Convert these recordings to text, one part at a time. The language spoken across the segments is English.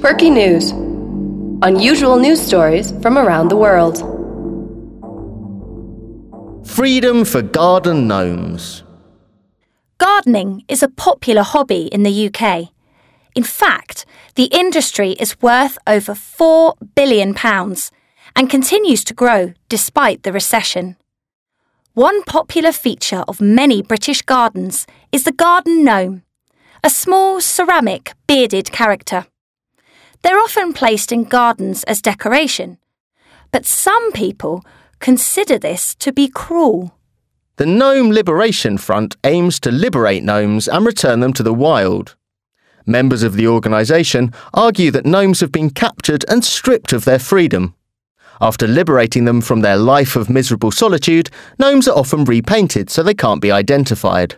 Quirky News Unusual news stories from around the world. Freedom for garden gnomes. Gardening is a popular hobby in the UK. In fact, the industry is worth over £4 billion and continues to grow despite the recession. One popular feature of many British gardens is the garden gnome, a small ceramic bearded character. They're often placed in gardens as decoration, but some people consider this to be cruel. The Gnome Liberation Front aims to liberate gnomes and return them to the wild. Members of the organisation argue that gnomes have been captured and stripped of their freedom. After liberating them from their life of miserable solitude, gnomes are often repainted so they can't be identified.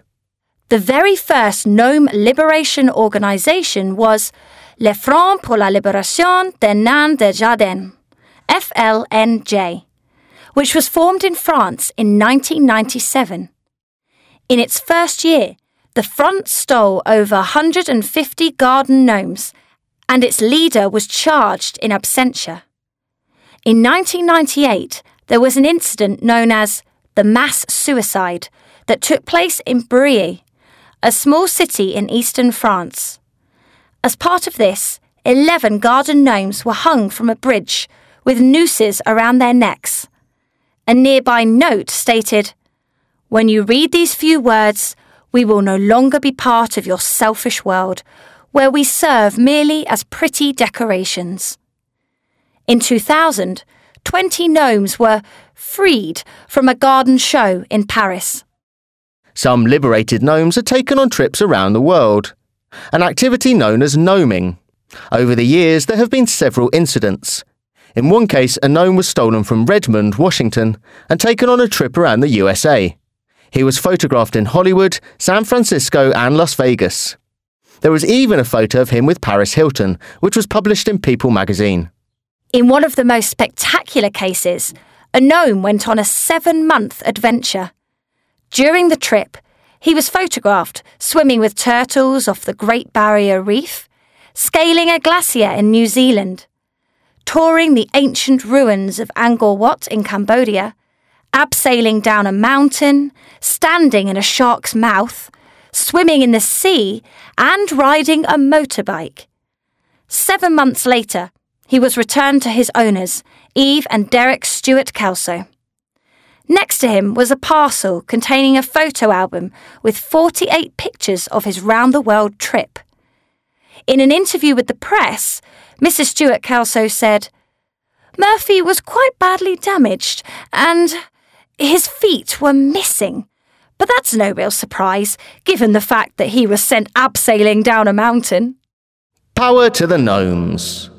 The very first gnome liberation organisation was Le Front pour la Libération des Nains de Jardin, FLNJ, which was formed in France in 1997. In its first year, the front stole over 150 garden gnomes, and its leader was charged in absentia. In 1998, there was an incident known as the mass suicide that took place in Briey, a small city in eastern France. As part of this, 11 garden gnomes were hung from a bridge with nooses around their necks. A nearby note stated, When you read these few words, we will no longer be part of your selfish world, where we serve merely as pretty decorations. In 2000, 20 gnomes were freed from a garden show in Paris. Some liberated gnomes are taken on trips around the world, an activity known as gnoming. Over the years, there have been several incidents. In one case, a gnome was stolen from Redmond, Washington, and taken on a trip around the USA. He was photographed in Hollywood, San Francisco, and Las Vegas. There was even a photo of him with Paris Hilton, which was published in People magazine. In one of the most spectacular cases, a gnome went on a seven month adventure. During the trip, he was photographed swimming with turtles off the Great Barrier Reef, scaling a glacier in New Zealand, touring the ancient ruins of Angkor Wat in Cambodia, abseiling down a mountain, standing in a shark's mouth, swimming in the sea, and riding a motorbike. Seven months later, he was returned to his owners, Eve and Derek Stewart Kelso. Next to him was a parcel containing a photo album with 48 pictures of his round the world trip. In an interview with the press, Mrs. Stewart Kelso said, Murphy was quite badly damaged and his feet were missing. But that's no real surprise, given the fact that he was sent abseiling down a mountain. Power to the gnomes.